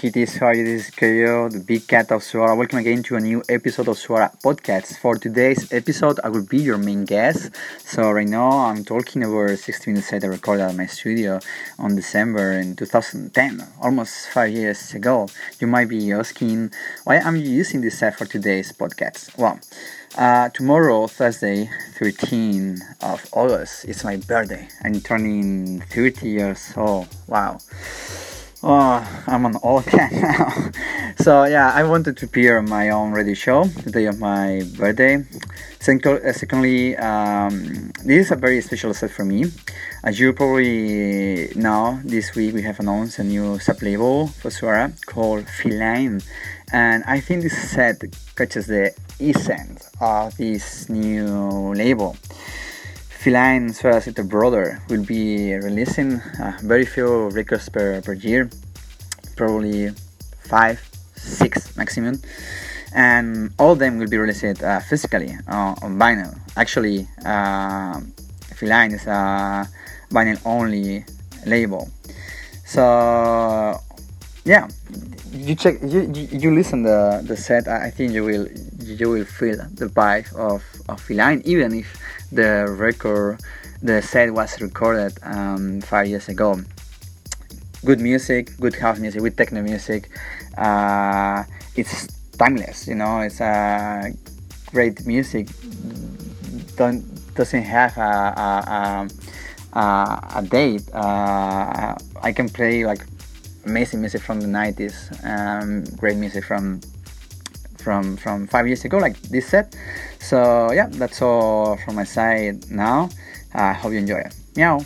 Kitties, how are you? This is Coyu, the big cat of Suara. Welcome again to a new episode of Suara Podcast. For today's episode, I will be your main guest. So right now, I'm talking over 60 minutes set I recorded at my studio on December in 2010, almost five years ago. You might be asking, why am you using this set for today's podcast? Well, uh, tomorrow, Thursday, 13 of August, is my birthday. I'm turning 30 years old. Wow. Oh, I'm an old cat now. so yeah, I wanted to appear on my own radio show the day of my birthday. Uh, secondly, um, this is a very special set for me. As you probably know, this week we have announced a new sub-label for Suara called Feline, and I think this set catches the essence of this new label. Feline Suaracito Brother will be releasing uh, very few records per, per year, probably five, six maximum, and all of them will be released uh, physically uh, on vinyl. Actually, uh, Feline is a vinyl only label. So yeah, you check you, you, you listen the the set. I think you will you will feel the vibe of of Feline, even if the record, the set was recorded um, five years ago. Good music, good house music, with techno music. Uh, it's timeless, you know. It's a uh, great music. Don't doesn't have a a, a, a date. Uh, I can play like amazing music from the 90s, um, great music from from from five years ago, like this set. So yeah, that's all from my side now. I uh, hope you enjoy it. Meow.